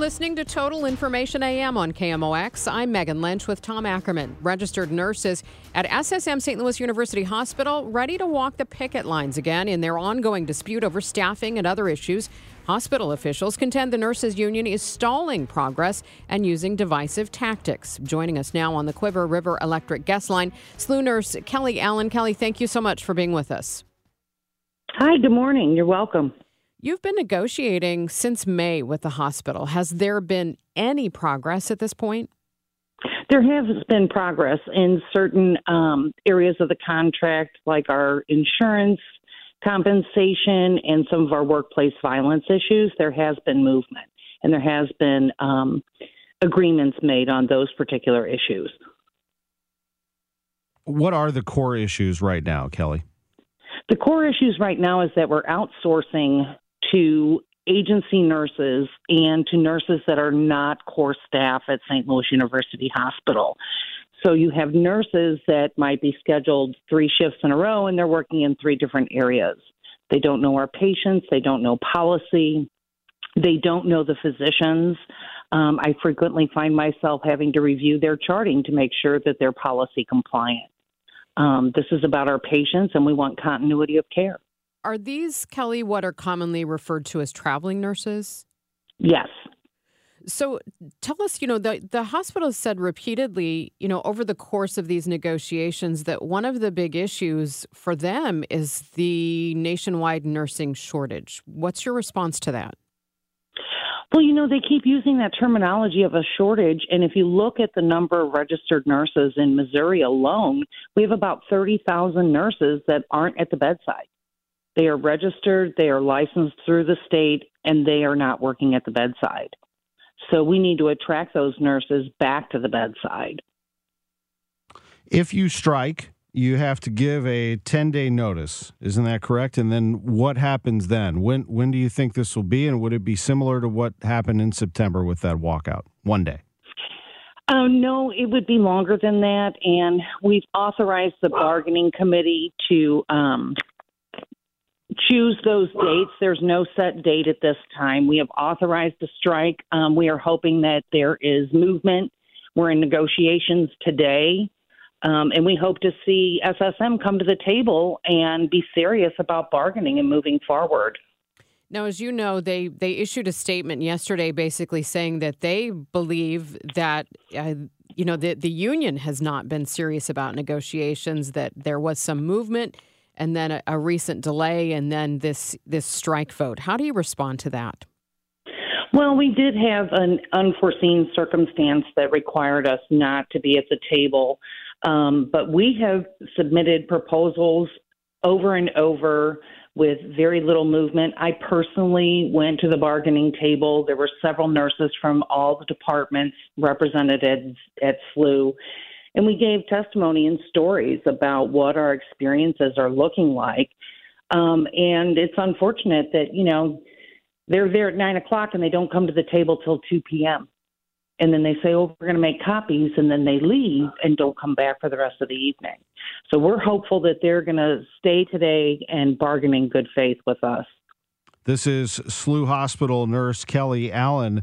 Listening to Total Information AM on KMOX. I'm Megan Lynch with Tom Ackerman. Registered nurses at SSM St. Louis University Hospital ready to walk the picket lines again in their ongoing dispute over staffing and other issues. Hospital officials contend the nurses union is stalling progress and using divisive tactics. Joining us now on the Cuivre River Electric guest line, SLU nurse Kellie Allen. Kellie, thank you so much for being with us. Hi, good morning. You're welcome. You've been negotiating since May with the hospital. Has there been any progress at this point? There has been progress in certain um, areas of the contract, like our insurance compensation and some of our workplace violence issues. There has been movement, and there has been um, agreements made on those particular issues. What are the core issues right now, Kellie? The core issues right now is that we're outsourcing to agency nurses and to nurses that are not core staff at St. Louis University Hospital. So you have nurses that might be scheduled three shifts in a row and they're working in three different areas. They don't know our patients, they don't know policy, they don't know the physicians. Um, I frequently find myself having to review their charting to make sure that they're policy compliant. Um, this is about our patients, and we want continuity of care. Are these, Kellie, what are commonly referred to as traveling nurses? Yes. So tell us, you know, the, the hospital said repeatedly, you know, over the course of these negotiations that one of the big issues for them is the nationwide nursing shortage. What's your response to that? Well, you know, they keep using that terminology of a shortage. And if you look at the number of registered nurses in Missouri alone, we have about 30,000 nurses that aren't at the bedside. They are registered, they are licensed through the state, and they are not working at the bedside. So we need to attract those nurses back to the bedside. If you strike, you have to give a 10 day notice. Isn't that correct? And then what happens then? When, when do you think this will be? And would it be similar to what happened in September with that walkout? One day. Oh, no, it would be longer than that. And we've authorized the bargaining committee to um, choose those dates. There's no set date at this time. We have authorized the strike. Um, we are hoping that there is movement. We're in negotiations today. Um, and we hope to see SSM come to the table and be serious about bargaining and moving forward. Now, as you know, they they issued a statement yesterday, basically saying that they believe that uh, you know the the union has not been serious about negotiations. That there was some movement, and then a, a recent delay, and then this this strike vote. How do you respond to that? Well, we did have an unforeseen circumstance that required us not to be at the table. Um, but we have submitted proposals over and over with very little movement. I personally went to the bargaining table. There were several nurses from all the departments represented at, at SLU. And we gave testimony and stories about what our experiences are looking like. Um, and it's unfortunate that, you know, they're there at nine o'clock and they don't come to the table till 2 p.m and then they say, "Oh, we're going to make copies," and then they leave and don't come back for the rest of the evening. So we're hopeful that they're going to stay today and bargain in good faith with us. This is SLU Hospital nurse Kellie Allen.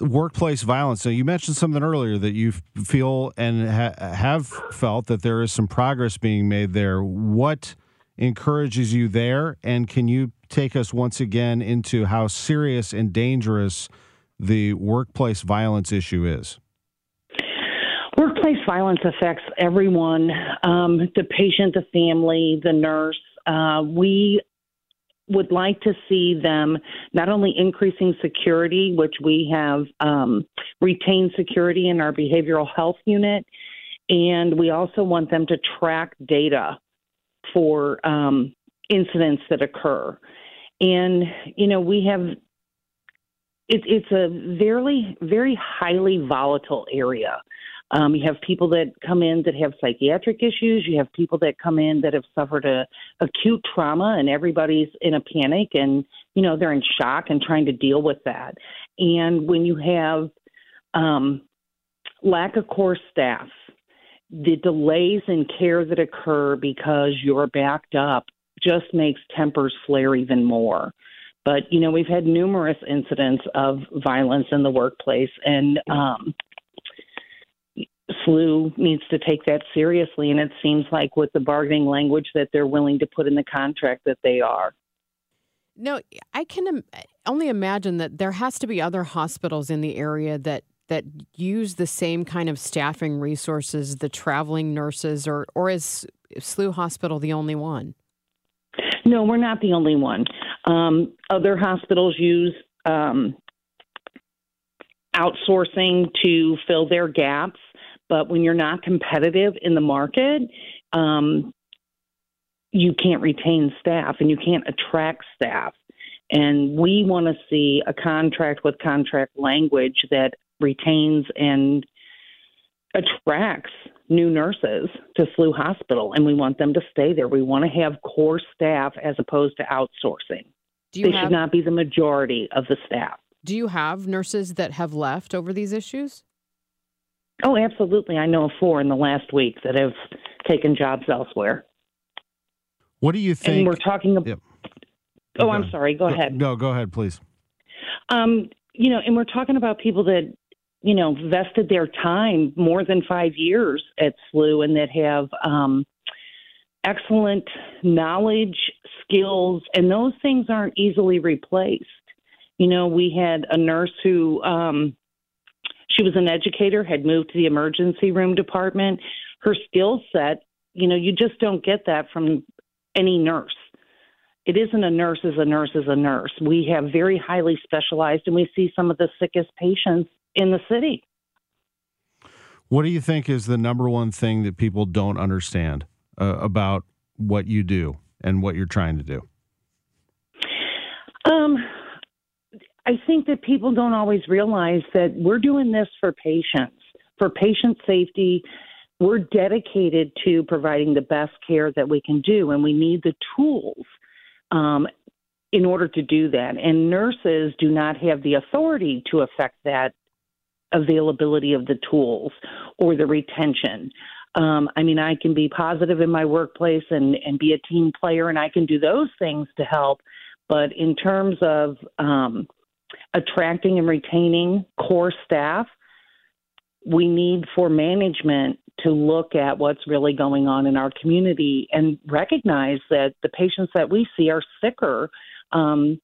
Workplace violence. So you mentioned something earlier that you feel and ha- have felt that there is some progress being made there. What encourages you there, and can you take us once again into how serious and dangerous the workplace violence issue is? Workplace violence affects everyone um, the patient, the family, the nurse. Uh, we would like to see them not only increasing security, which we have um, retained security in our behavioral health unit, and we also want them to track data for um, incidents that occur. And, you know, we have, it, it's a very, very highly volatile area. Um, you have people that come in that have psychiatric issues. You have people that come in that have suffered a acute trauma, and everybody's in a panic, and you know they're in shock and trying to deal with that. And when you have um, lack of core staff, the delays in care that occur because you're backed up just makes tempers flare even more. But you know we've had numerous incidents of violence in the workplace, and um, SLU needs to take that seriously, and it seems like with the bargaining language that they're willing to put in the contract that they are. No, I can only imagine that there has to be other hospitals in the area that that use the same kind of staffing resources, the traveling nurses, or or is SLU Hospital the only one? No, we're not the only one. Um, other hospitals use um, outsourcing to fill their gaps. But when you're not competitive in the market, um, you can't retain staff and you can't attract staff. And we want to see a contract with contract language that retains and attracts new nurses to SLU Hospital, and we want them to stay there. We want to have core staff as opposed to outsourcing. they have, should not be the majority of the staff. Do you have nurses that have left over these issues? Oh, absolutely. I know of four in the last week that have taken jobs elsewhere. What do you think? And we're talking about. Yep. Oh, I'm sorry. Go, go, ahead. No, go ahead, please. Um, you know, and we're talking about people that, you know, vested their time more than five years at SLU and that have um, excellent knowledge, skills, and those things aren't easily replaced. You know, we had a nurse who um, she was an educator, had moved to the emergency room department. Her skill set, you know, you just don't get that from any nurse. It isn't a nurse as a nurse as a nurse. We have very highly specialized, and we see some of the sickest patients in the city. What do you think is the number one thing that people don't understand uh, about what you do and what you're trying to do? Um, I think that people don't always realize that we're doing this for patients, for patient safety. We're dedicated to providing the best care that we can do, and we need the tools um, in order to do that. And nurses do not have the authority to affect that availability of the tools or the retention. Um, I mean, I can be positive in my workplace and, and be a team player, and I can do those things to help. But in terms of um, attracting and retaining core staff, we need for management to look at what's really going on in our community and recognize that the patients that we see are sicker. Um,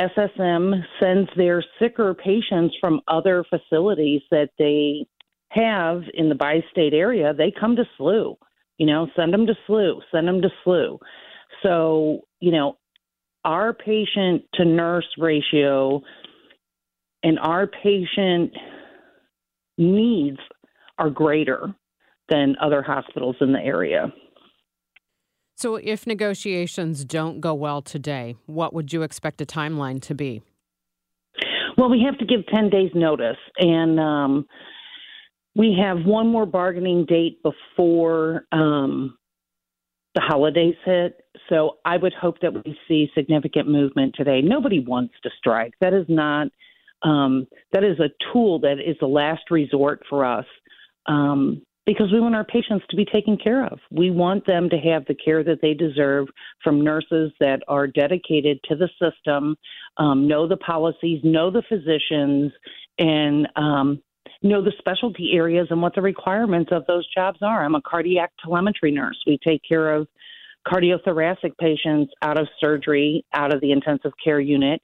SSM sends their sicker patients from other facilities that they have in the bi state area. They come to SLU, you know, send them to SLU, send them to SLU. So, you know, our patient to nurse ratio and our patient needs are greater than other hospitals in the area. So, if negotiations don't go well today, what would you expect a timeline to be? Well, we have to give 10 days notice, and um, we have one more bargaining date before um, the holidays hit. So, I would hope that we see significant movement today. Nobody wants to strike. That is not um, that is a tool that is the last resort for us um, because we want our patients to be taken care of. We want them to have the care that they deserve from nurses that are dedicated to the system, um, know the policies, know the physicians, and um, know the specialty areas and what the requirements of those jobs are. I'm a cardiac telemetry nurse. We take care of cardiothoracic patients out of surgery, out of the intensive care unit.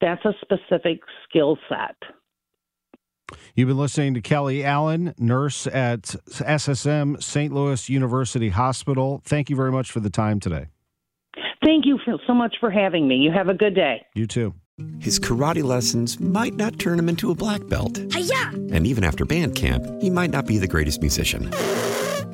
That's a specific skill set. You've been listening to Kellie Allen, nurse at SSM St. Louis University Hospital. Thank you very much for the time today. Thank you for, so much for having me. You have a good day. You too. His karate lessons might not turn him into a black belt. Hi-ya! And even after band camp, he might not be the greatest musician.